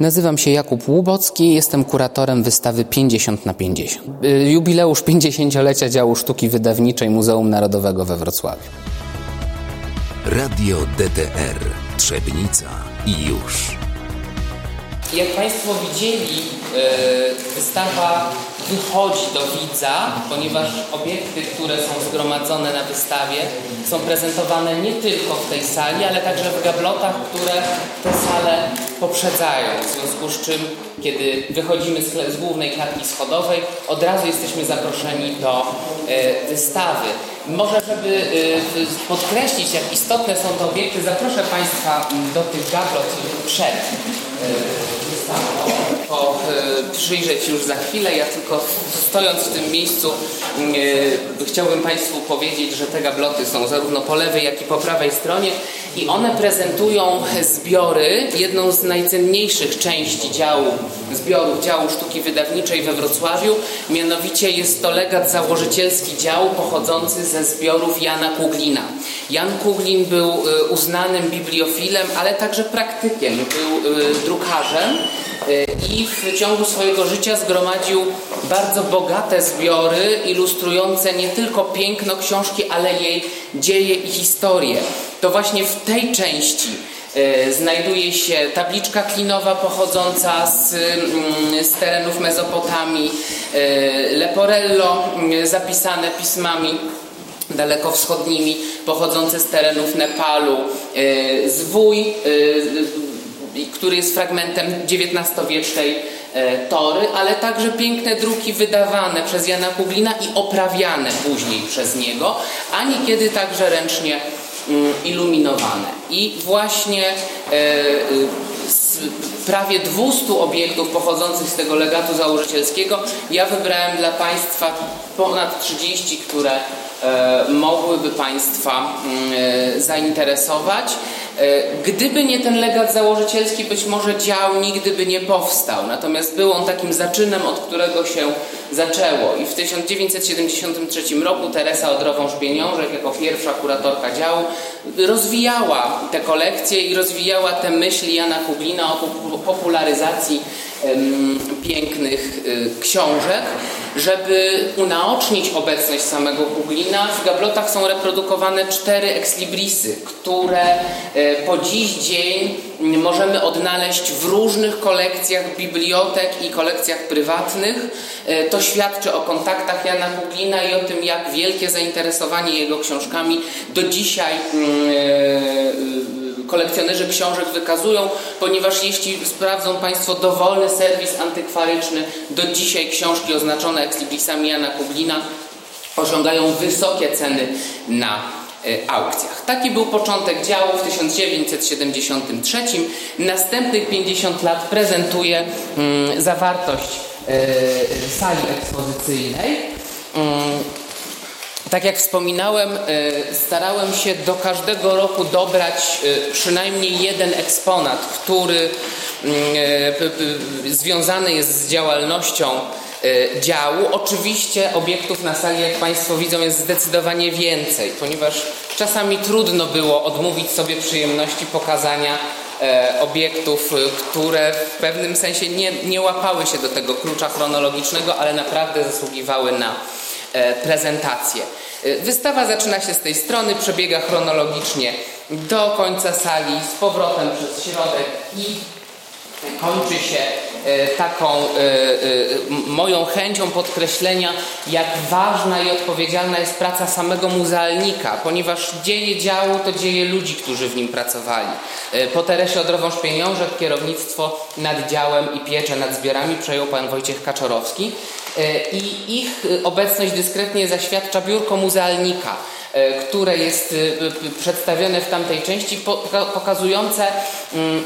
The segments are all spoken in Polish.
Nazywam się Jakub Łubocki, jestem kuratorem wystawy 50 na 50. Y, jubileusz 50-lecia działu sztuki wydawniczej Muzeum Narodowego we Wrocławiu. Radio DTR Trzebnica i już. Jak Państwo widzieli, y, wystawa wychodzi do widza, ponieważ obiekty, które są zgromadzone na wystawie są prezentowane nie tylko w tej sali, ale także w gablotach, które tę salę poprzedzają. W związku z czym, kiedy wychodzimy z, z głównej klatki schodowej, od razu jesteśmy zaproszeni do e, wystawy. Może, żeby e, podkreślić, jak istotne są te obiekty, zaproszę Państwa do tych gablot przed e, wystawą po, e, przyjrzeć już za chwilę. Ja tylko stojąc w tym miejscu e, chciałbym Państwu powiedzieć, że te gabloty są zarówno po lewej, jak i po prawej stronie i one prezentują zbiory, jedną z najcenniejszych części działu, zbiorów działu sztuki wydawniczej we Wrocławiu. Mianowicie jest to legat założycielski działu pochodzący ze zbiorów Jana Kuglina. Jan Kuglin był e, uznanym bibliofilem, ale także praktykiem, był drukarzem i w ciągu swojego życia zgromadził bardzo bogate zbiory ilustrujące nie tylko piękno książki, ale jej dzieje i historię. To właśnie w tej części e, znajduje się tabliczka klinowa pochodząca z, mm, z terenów Mezopotamii, e, leporello zapisane pismami dalekowschodnimi pochodzące z terenów Nepalu, e, zwój który jest fragmentem XIX-wiecznej e, tory, ale także piękne druki wydawane przez Jana Kuglina i oprawiane później przez niego, a niekiedy także ręcznie mm, iluminowane. I właśnie e, z prawie 200 obiektów pochodzących z tego legatu założycielskiego ja wybrałem dla Państwa ponad 30, które e, mogłyby Państwa mm, zainteresować. E, gdyby nie ten legat założycielski, być może dział nigdy by nie powstał. Natomiast był on takim zaczynem, od którego się zaczęło. I w 1973 roku Teresa Odrowąż-Pieniążek, jako pierwsza kuratorka działu, rozwijała te kolekcje i rozwijała te myśli Jana Kuglina o popularyzacji pięknych y, książek, żeby unaocznić obecność samego Kuglina. W gablotach są reprodukowane cztery ekslibrisy, które e, po dziś dzień możemy odnaleźć w różnych kolekcjach bibliotek i kolekcjach prywatnych. E, to świadczy o kontaktach Jana Kuglina i o tym, jak wielkie zainteresowanie jego książkami do dzisiaj mm, e, kolekcjonerzy książek wykazują, ponieważ jeśli sprawdzą Państwo dowolny serwis antykwaryczny, do dzisiaj książki oznaczone ekslibrisami Jana Kuglina osiągają wysokie ceny na e, aukcjach. Taki był początek działu w 1973. Następnych 50 lat prezentuje mm, zawartość e, sali ekspozycyjnej. Tak jak wspominałem, e, starałem się do każdego roku dobrać e, przynajmniej jeden eksponat, który mm, e, związany jest z działalnością działu. Oczywiście obiektów na sali, jak Państwo widzą, jest zdecydowanie więcej, ponieważ czasami trudno było odmówić sobie przyjemności pokazania obiektów, które w pewnym sensie nie, nie łapały się do tego klucza chronologicznego, ale naprawdę zasługiwały na prezentację. E, wystawa zaczyna się z tej strony, przebiega chronologicznie do końca sali, z powrotem przez środek i kończy się e, taką moją chęcią podkreślenia, jak ważna i odpowiedzialna jest praca samego muzealnika, ponieważ dzieje działu to dzieje ludzi, którzy w nim pracowali. Po Teresie Odrowąż-Pieniążek kierownictwo nad działem i pieczę nad zbiorami przejął pan Wojciech Kaczorowski. E, i ich obecność dyskretnie zaświadcza biurko muzealnika e, które jest e, przedstawione w tamtej części, pokazujące mm,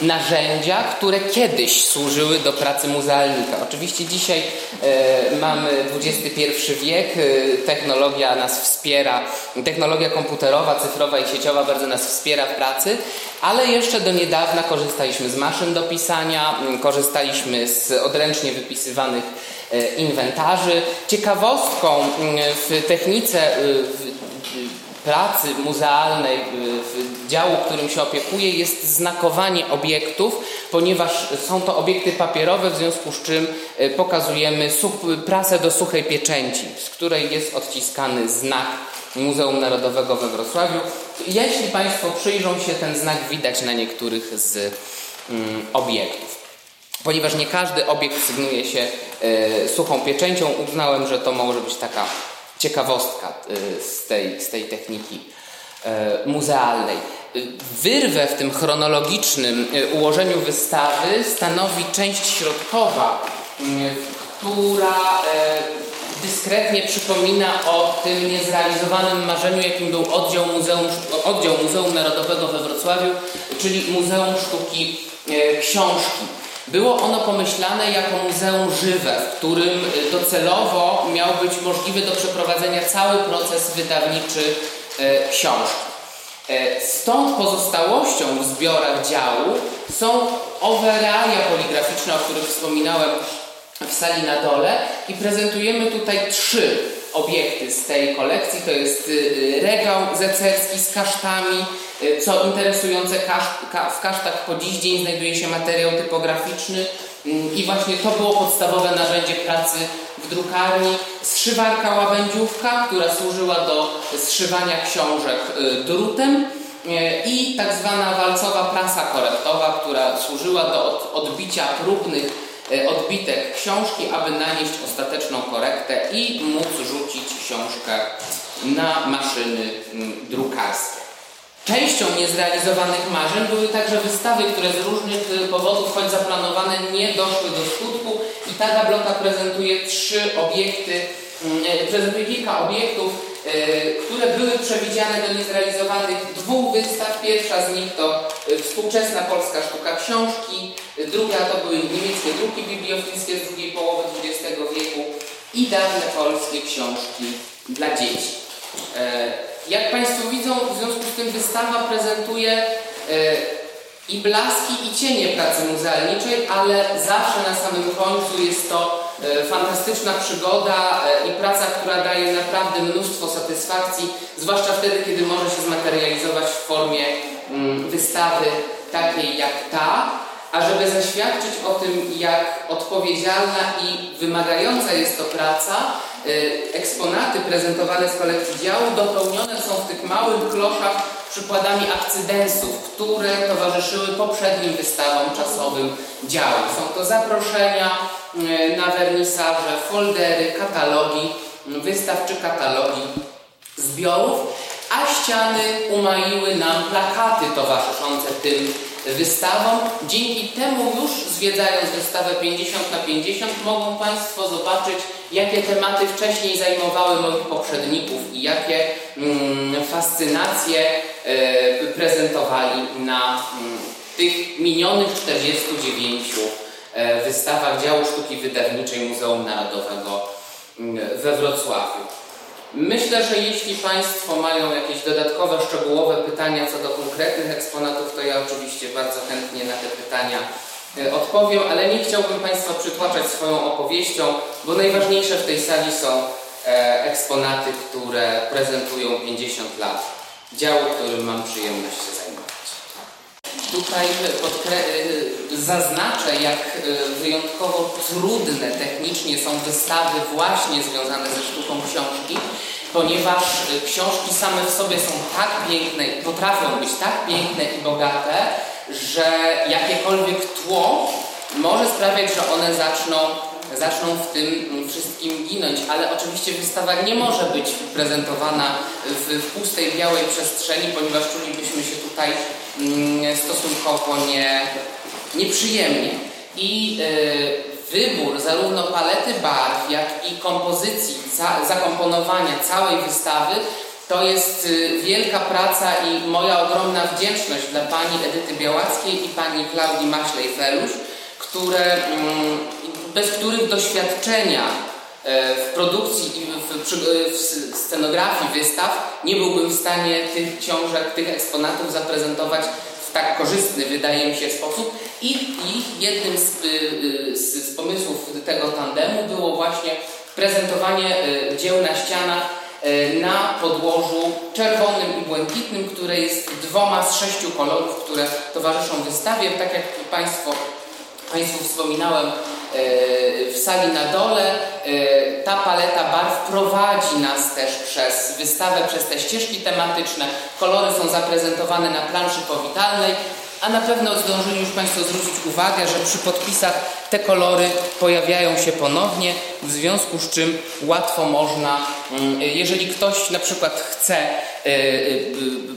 narzędzia, które kiedyś służyły do pracy muzealnika. Oczywiście dzisiaj e, mamy XXI wiek, e, technologia nas wspiera, technologia komputerowa, cyfrowa i sieciowa bardzo nas wspiera w pracy, ale jeszcze do niedawna korzystaliśmy z maszyn do pisania, korzystaliśmy z odręcznie wypisywanych e, inwentarzy. Ciekawostką w technice w pracy muzealnej, działu, którym się opiekuję, jest znakowanie obiektów, ponieważ są to obiekty papierowe, w związku z czym pokazujemy prasę do suchej pieczęci, z której jest odciskany znak Muzeum Narodowego we Wrocławiu. Jeśli Państwo przyjrzą się, ten znak widać na niektórych z mm, obiektów. Ponieważ nie każdy obiekt sygnuje się e, suchą pieczęcią, uznałem, że to może być taka ciekawostka e, z, tej, z tej techniki e, muzealnej. Wyrwę w tym chronologicznym ułożeniu wystawy stanowi część środkowa, która dyskretnie przypomina o tym niezrealizowanym marzeniu, jakim był oddział Muzeum, oddział Muzeum Narodowego we Wrocławiu, czyli Muzeum Sztuki Książki. Było ono pomyślane jako muzeum żywe, w którym y, docelowo miał być możliwy do przeprowadzenia cały proces wydawniczy y, książki. E, stąd pozostałością w zbiorach działu są owe realia poligraficzne, o których wspominałem w sali na dole i prezentujemy tutaj trzy obiekty z tej kolekcji. To jest y, regał zecerski z kasztami, Y, co interesujące, w kasztach po dziś dzień znajduje się materiał typograficzny mm, i właśnie to było podstawowe narzędzie pracy w drukarni. Zszywarka łabędziówka, która służyła do zszywania książek y, drutem y, i tak zwana walcowa prasa korektowa, która służyła do odbicia próbnych odbitek książki, aby nanieść ostateczną korektę i móc rzucić książkę na maszyny mm, drukarskie. Częścią niezrealizowanych marzeń były także wystawy, które z różnych y, powodów, choć zaplanowane, nie doszły do skutku. I ta tabloka prezentuje trzy obiekty, mm, e, prezentuje kilka obiektów, e, które były przewidziane do niezrealizowanych dwóch wystaw. Pierwsza z nich to e, współczesna polska sztuka książki, druga to były niemieckie druki bibliofińskie z drugiej połowy XX wieku i dawne polskie książki dla dzieci. Jak Państwo widzą, w związku z tym wystawa prezentuje e, i blaski, i cienie pracy muzealniczej, ale zawsze na samym końcu jest to e, fantastyczna przygoda e, i praca, która daje naprawdę mnóstwo satysfakcji, zwłaszcza wtedy, kiedy może się zmaterializować w formie mm, wystawy takiej jak ta. A żeby zaświadczyć o tym, jak odpowiedzialna i wymagająca jest to praca, Y, eksponaty prezentowane z kolekcji działu dopełnione są w tych małych kloszach przykładami akcydensów, które towarzyszyły poprzednim wystawom czasowym działu. Są to zaproszenia y, na wernisaże, foldery, katalogi wystaw czy katalogi zbiorów, a ściany umaiły nam plakaty towarzyszące tym wystawom. Dzięki temu już zwiedzając wystawę 50 na 50 mogą Państwo zobaczyć, jakie tematy wcześniej zajmowały moich poprzedników i jakie mm, fascynacje e, prezentowali na mm, tych minionych 49 e, wystawach działu sztuki wydawniczej Muzeum Narodowego mm, we Wrocławiu. Myślę, że jeśli Państwo mają jakieś dodatkowe, szczegółowe pytania co do konkretnych eksponatów, to ja oczywiście bardzo chętnie na te pytania e, odpowiem, ale nie chciałbym Państwa przytłaczać swoją opowieścią, bo najważniejsze w tej sali są e, eksponaty, które prezentują 50 lat działu, którym mam przyjemność się zajmować. Tutaj zaznaczę, jak e, wyjątkowo trudne technicznie są wystawy właśnie związane ze sztuką książki, ponieważ e, książki same w sobie są tak piękne, potrafią być tak piękne i bogate, że jakiekolwiek tło może sprawiać, że one zaczną, zaczną w tym wszystkim ginąć, ale oczywiście wystawa nie może być prezentowana w, pustej, białej przestrzeni, ponieważ czulibyśmy się tutaj mm, stosunkowo nie, nieprzyjemnie. I y, wybór zarówno palety barw, jak i kompozycji, za, zakomponowania całej wystawy to jest y, wielka praca i moja ogromna wdzięczność dla pani Edyty Białackiej i pani Klaudii Maślej-Feluś, które, mm, bez których doświadczenia e, w produkcji i w, w, scenografii wystaw nie byłbym w stanie tych książek, tych eksponatów zaprezentować w tak korzystny, wydaje mi się, sposób. I, i jednym z, y, y, z, z pomysłów tego tandemu było właśnie prezentowanie dzieł na ścianach e, na podłożu czerwonym i błękitnym, które jest dwoma z sześciu kolorów, które towarzyszą wystawie. Tak jak Państwo, Państwu wspominałem e, w sali na dole, e, ta paleta barw prowadzi nas też przez wystawę, przez te ścieżki tematyczne. Kolory są zaprezentowane na planszy powitalnej. A na pewno zdążyli już Państwo zwrócić uwagę, że przy podpisach te kolory pojawiają się ponownie, w związku z czym łatwo można, mm, jeżeli ktoś na przykład chce, e, e,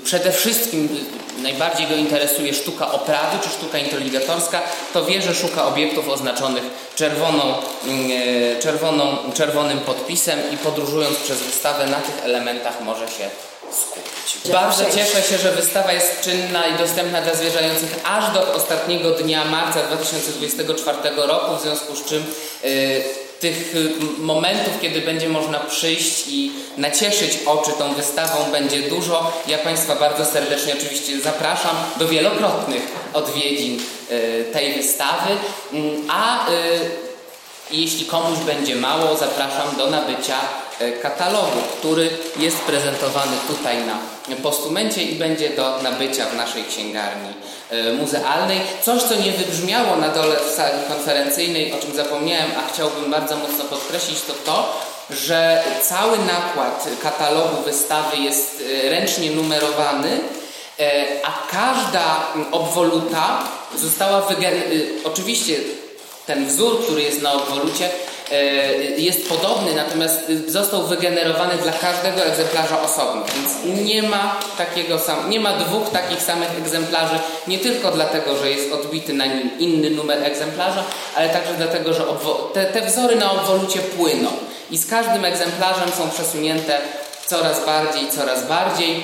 przede wszystkim najbardziej go interesuje sztuka oprawy czy sztuka inteligatorska, to wie, że szuka obiektów oznaczonych czerwoną, mm, e, czerwoną, czerwonym podpisem i podróżując przez wystawę na tych elementach może się skupić. Bardzo cieszę się, że wystawa jest czynna i dostępna dla zwierzających aż do ostatniego dnia marca 2024 roku, w związku z czym y, tych momentów, kiedy będzie można przyjść i nacieszyć oczy tą wystawą będzie dużo. Ja Państwa bardzo serdecznie oczywiście zapraszam do wielokrotnych odwiedzin y, tej wystawy, mm, a y, jeśli komuś będzie mało, zapraszam do nabycia katalogu, który jest prezentowany tutaj na postumencie i będzie do nabycia w naszej księgarni e, muzealnej. Coś, co nie wybrzmiało na dole sali konferencyjnej, o czym zapomniałem, a chciałbym bardzo mocno podkreślić, to to, że cały nakład katalogu wystawy jest e, ręcznie numerowany, a każda obwoluta została wygenerowana. Oczywiście ten wzór, który jest na obwolucie, E, jest podobny, natomiast został wygenerowany dla każdego egzemplarza osobno, więc nie ma takiego sam, nie ma dwóch takich samych egzemplarzy, nie tylko dlatego, że jest odbity na nim inny numer egzemplarza, ale także dlatego, że te, te wzory na obwolucie płyną i z każdym egzemplarzem są przesunięte coraz bardziej, coraz bardziej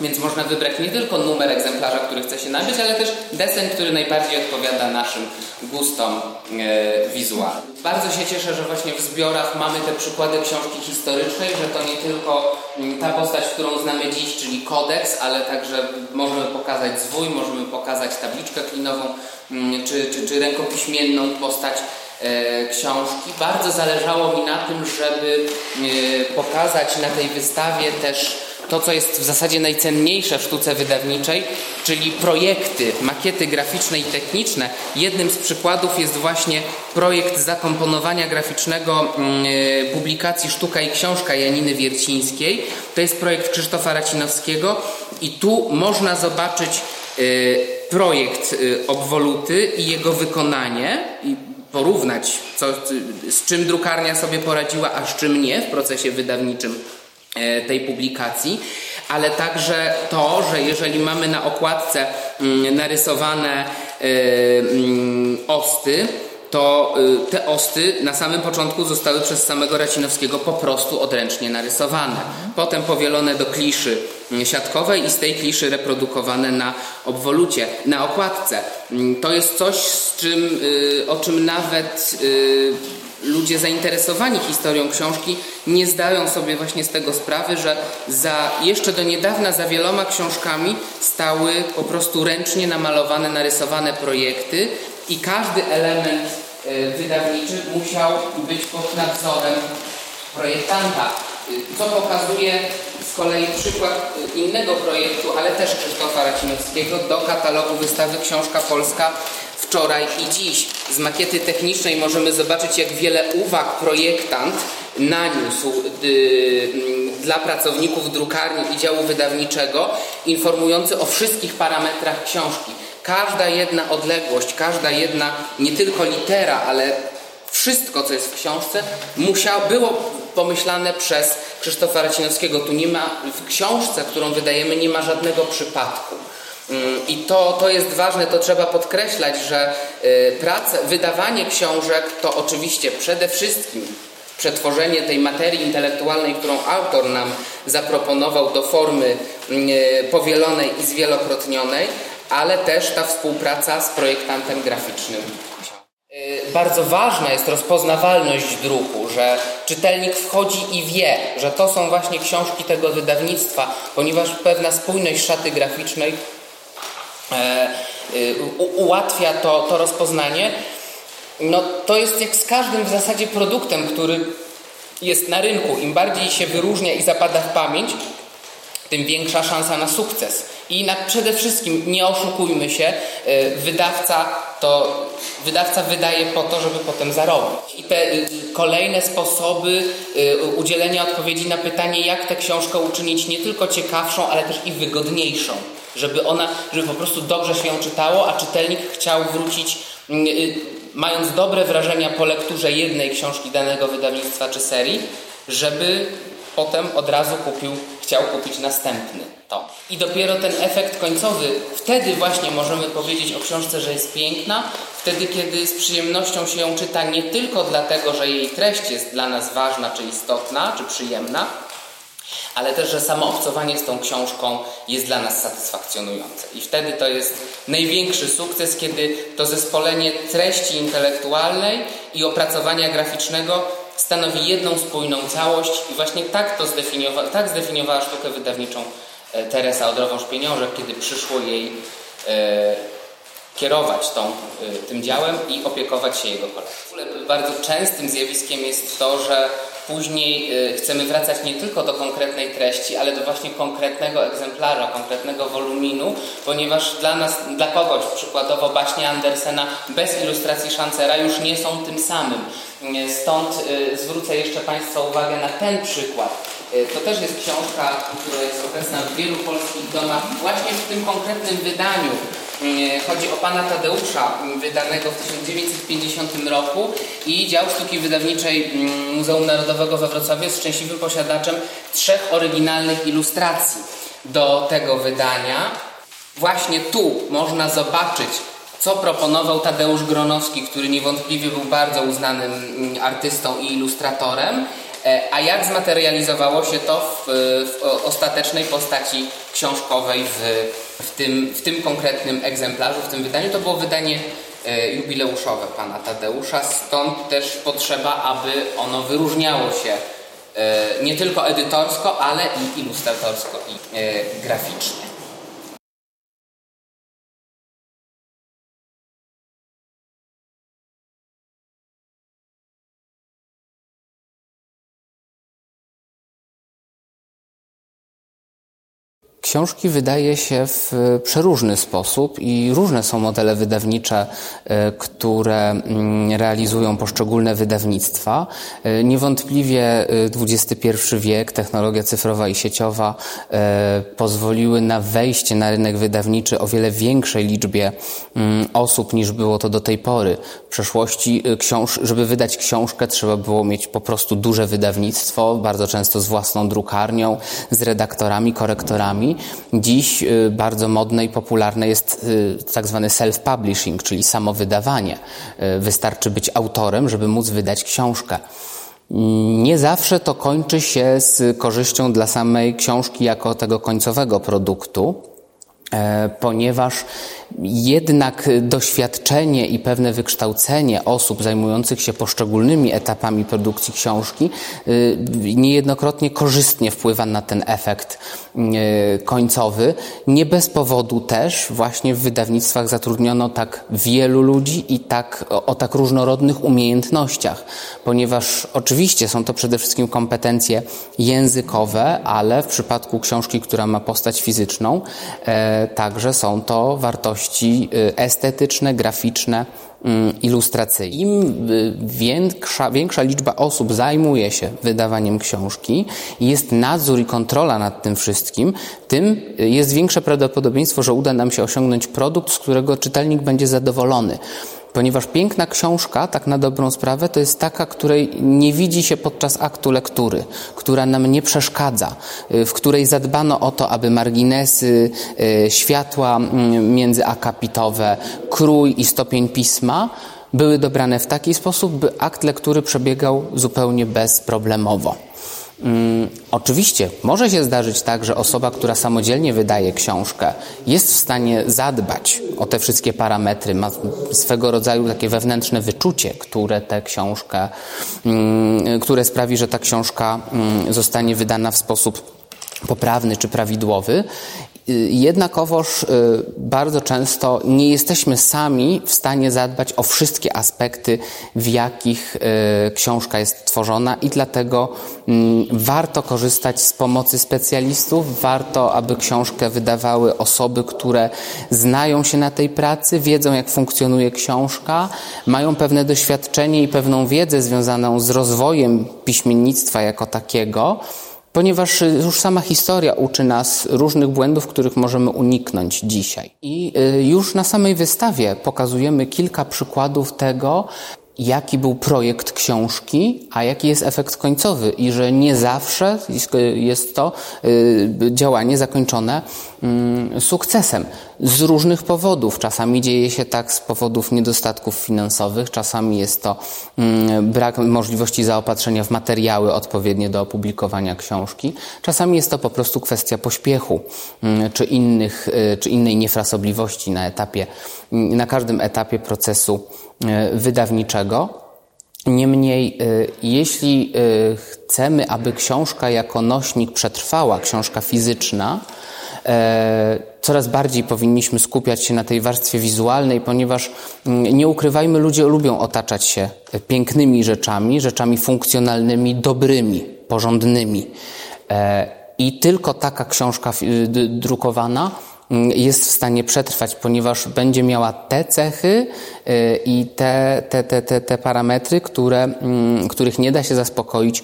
więc można wybrać nie tylko numer egzemplarza, który chce się nabyć, ale też desen, który najbardziej odpowiada naszym gustom e, wizualnym. Bardzo się cieszę, że właśnie w zbiorach mamy te przykłady książki historycznej, że to nie tylko mm, ta postać, którą znamy dziś, czyli kodeks, ale także możemy pokazać zwój, możemy pokazać tabliczkę klinową mm, czy, czy, czy rękopiśmienną postać e, książki. Bardzo zależało mi na tym, żeby e, pokazać na tej wystawie też to, co jest w zasadzie najcenniejsze w sztuce wydawniczej, czyli projekty, makiety graficzne i techniczne. Jednym z przykładów jest właśnie projekt zakomponowania graficznego mm, e, publikacji Sztuka i Książka Janiny Wiercińskiej. To jest projekt Krzysztofa Racinowskiego i tu można zobaczyć e, projekt e, obwoluty i jego wykonanie i porównać, co, z czym drukarnia sobie poradziła, a z czym nie w procesie wydawniczym tej publikacji, ale także to, że jeżeli mamy na okładce mm, narysowane e, mm, osty, to y, te osty na samym początku zostały przez samego Racinowskiego po prostu odręcznie narysowane. Potem powielone do kliszy mm, siatkowej i z tej kliszy reprodukowane na obwolucie, na okładce. To jest coś, z czym, y, o czym nawet y, ludzie zainteresowani historią książki nie zdają sobie właśnie z tego sprawy, że za, jeszcze do niedawna za wieloma książkami stały po prostu ręcznie namalowane, narysowane projekty i każdy element e, wydawniczy musiał być pod nadzorem projektanta. Co pokazuje z kolei przykład innego projektu, ale też Krzysztofa Racinowskiego do katalogu wystawy Książka Polska wczoraj i dziś. Z makiety technicznej możemy zobaczyć, jak wiele uwag projektant naniósł y, dla pracowników drukarni i działu wydawniczego, informujący o wszystkich parametrach książki. Każda jedna odległość, każda jedna nie tylko litera, ale wszystko, co jest w książce, musiało, było pomyślane przez Krzysztofa Racinowskiego. Tu nie ma, w książce, którą wydajemy, nie ma żadnego przypadku. Mm, I to, to jest ważne, to trzeba podkreślać, że y, praca, wydawanie książek to oczywiście przede wszystkim przetworzenie tej materii intelektualnej, którą autor nam zaproponował do formy y, powielonej i zwielokrotnionej, ale też ta współpraca z projektantem graficznym. Y, bardzo ważna jest rozpoznawalność druku, że czytelnik wchodzi i wie, że to są właśnie książki tego wydawnictwa, ponieważ pewna spójność szaty graficznej ułatwia to, to rozpoznanie. No, to jest jak z każdym w zasadzie produktem, który jest na rynku. Im bardziej się wyróżnia i zapada w pamięć, tym większa szansa na sukces. I na, przede wszystkim nie oszukujmy się, y, wydawca to wydawca wydaje po to, żeby potem zarobić. I te y, kolejne sposoby udzielenia odpowiedzi na pytanie, jak tę książkę uczynić nie tylko ciekawszą, ale też i wygodniejszą żeby ona, żeby po prostu dobrze się ją czytało, a czytelnik chciał wrócić, mm, y, mając dobre wrażenia po lekturze jednej książki danego wydawnictwa czy serii, żeby potem od razu kupił, chciał kupić następny tom. I dopiero ten efekt końcowy, wtedy właśnie możemy powiedzieć o książce, że jest piękna, wtedy kiedy z przyjemnością się ją czyta nie tylko dlatego, że jej treść jest dla nas ważna czy istotna, czy przyjemna, ale też, że samo obcowanie z tą książką jest dla nas satysfakcjonujące. I wtedy to jest największy sukces, kiedy to zespolenie treści intelektualnej i opracowania graficznego stanowi jedną spójną całość i właśnie tak to zdefiniowała, tak zdefiniowała sztukę wydawniczą e, Teresa Odrowąż-Pieniążek, kiedy przyszło jej e, kierować tą, e, tym działem i opiekować się jego kolekcją. Bardzo częstym zjawiskiem jest to, że Później y, chcemy wracać nie tylko do konkretnej treści, ale do właśnie konkretnego egzemplarza, konkretnego woluminu, ponieważ dla nas, dla kogoś, przykładowo baśnie Andersena bez ilustracji Szancera już nie są tym samym. Y, stąd y, zwrócę jeszcze Państwa uwagę na ten przykład. To też jest książka, która jest obecna w wielu polskich domach właśnie w tym konkretnym wydaniu chodzi o pana Tadeusza, mm, wydanego w 1950 roku i dział sztuki wydawniczej mm, Muzeum Narodowego we Wrocławiu jest szczęśliwym posiadaczem trzech oryginalnych ilustracji do tego wydania. Właśnie tu można zobaczyć, co proponował Tadeusz Gronowski, który niewątpliwie był bardzo uznanym artystą i ilustratorem a jak zmaterializowało się to w, w ostatecznej postaci książkowej w, w, tym, w tym konkretnym egzemplarzu, w tym wydaniu? To było wydanie e, jubileuszowe pana Tadeusza, stąd też potrzeba, aby ono wyróżniało się e, nie tylko edytorsko, ale i ilustratorsko i graficznie. Książki wydaje się w przeróżny sposób i różne są modele wydawnicze, e, które mm, realizują poszczególne wydawnictwa. E, niewątpliwie XXI e, wiek, technologia cyfrowa i sieciowa pozwoliły na wejście na rynek wydawniczy o wiele większej liczbie mm, osób niż było to do tej pory. W przeszłości, żeby wydać książkę, trzeba było mieć po prostu duże wydawnictwo, bardzo często z własną drukarnią, z redaktorami, korektorami. Dziś y, bardzo modne i popularne jest y, tak zwany self-publishing, czyli samo wydawanie. Y, wystarczy być autorem, żeby móc wydać książkę. Nie zawsze to kończy się z korzyścią dla samej książki jako tego końcowego produktu, e, ponieważ jednak doświadczenie i pewne wykształcenie osób zajmujących się poszczególnymi etapami produkcji książki y, niejednokrotnie korzystnie wpływa na ten efekt y, końcowy. Nie bez powodu też właśnie w wydawnictwach zatrudniono tak wielu ludzi i tak o tak różnorodnych umiejętnościach, ponieważ oczywiście są to przede wszystkim kompetencje językowe, ale w przypadku książki, która ma postać fizyczną, e, także są to wartości wartości y, estetyczne, graficzne, mm, ilustracyjne. Im y, większa, większa liczba osób zajmuje się wydawaniem książki jest nadzór i kontrola nad tym wszystkim, tym y, jest większe prawdopodobieństwo, że uda nam się osiągnąć produkt, z którego czytelnik będzie zadowolony ponieważ piękna książka, tak na dobrą sprawę, to jest taka, której nie widzi się podczas aktu lektury, która nam nie przeszkadza, y, w której zadbano o to, aby marginesy, y, światła mm, międzyakapitowe, krój i stopień pisma były dobrane w taki sposób, by akt lektury przebiegał zupełnie bezproblemowo. Hmm, oczywiście może się zdarzyć tak, że osoba, która samodzielnie wydaje książkę, jest w stanie zadbać o te wszystkie parametry, ma swego rodzaju takie wewnętrzne wyczucie, które tę książkę, hmm, które sprawi, że ta książka hmm, zostanie wydana w sposób poprawny czy prawidłowy Jednakowoż bardzo często nie jesteśmy sami w stanie zadbać o wszystkie aspekty, w jakich książka jest tworzona i dlatego mm, warto korzystać z pomocy specjalistów, warto, aby książkę wydawały osoby, które znają się na tej pracy, wiedzą jak funkcjonuje książka, mają pewne doświadczenie i pewną wiedzę związaną z rozwojem piśmiennictwa jako takiego, ponieważ już sama historia uczy nas różnych błędów, których możemy uniknąć dzisiaj. I y, już na samej wystawie pokazujemy kilka przykładów tego, jaki był projekt książki, a jaki jest efekt końcowy i że nie zawsze jest to y, działanie zakończone mm, sukcesem. Z różnych powodów. Czasami dzieje się tak z powodów niedostatków finansowych, czasami jest to mm, brak możliwości zaopatrzenia w materiały odpowiednie do opublikowania książki, czasami jest to po prostu kwestia pośpiechu mm, czy, innych, y, czy innej niefrasobliwości na etapie, na każdym etapie procesu E, wydawniczego. Niemniej, e, jeśli e, chcemy, aby książka jako nośnik przetrwała, książka fizyczna, coraz bardziej powinniśmy skupiać się na tej warstwie wizualnej, ponieważ mm, nie ukrywajmy, ludzie lubią otaczać się pięknymi rzeczami, rzeczami funkcjonalnymi, dobrymi, porządnymi. I tylko taka książka drukowana Mm, jest w stanie przetrwać, ponieważ będzie miała te cechy i te, te, te, te, te parametry, które, mm, których nie da się zaspokoić y,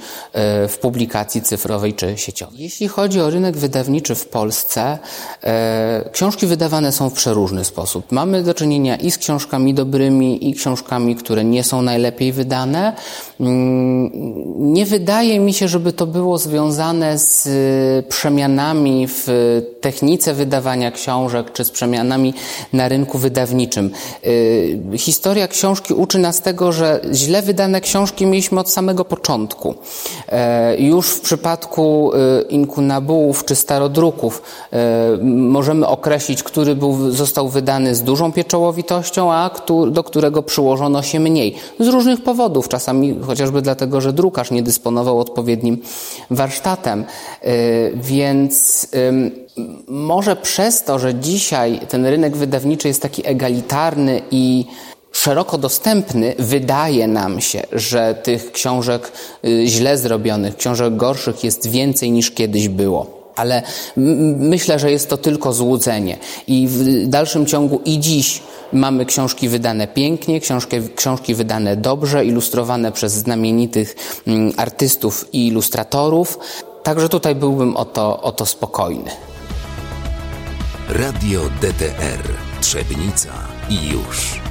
w publikacji cyfrowej czy sieciowej. Jeśli chodzi o rynek wydawniczy w Polsce, y, książki wydawane są w przeróżny sposób. Mamy do czynienia i z książkami dobrymi, i książkami, które nie są najlepiej wydane. Mm, nie wydaje mi się, żeby to było związane z przemianami w technice wydawania książek czy z przemianami na rynku wydawniczym. Historia książki uczy nas tego, że źle wydane książki mieliśmy od samego początku. E, już w przypadku y, inkunabułów czy starodruków y, możemy określić, który był, został wydany z dużą pieczołowitością, a do którego przyłożono się mniej. Z różnych powodów, czasami chociażby dlatego, że drukarz nie dysponował odpowiednim warsztatem. Więc może przez to, że dzisiaj ten rynek wydawniczy jest taki egalitarny i szeroko dostępny, wydaje nam się, że tych książek y, źle zrobionych, książek gorszych jest więcej niż kiedyś było. Ale myślę, że jest to tylko złudzenie. I w dalszym ciągu i dziś mamy książki wydane pięknie, książki, książki wydane dobrze, ilustrowane przez znamienitych mm, artystów i ilustratorów. Także tutaj byłbym o to, o to spokojny. Radio DTR Trzebnica i już.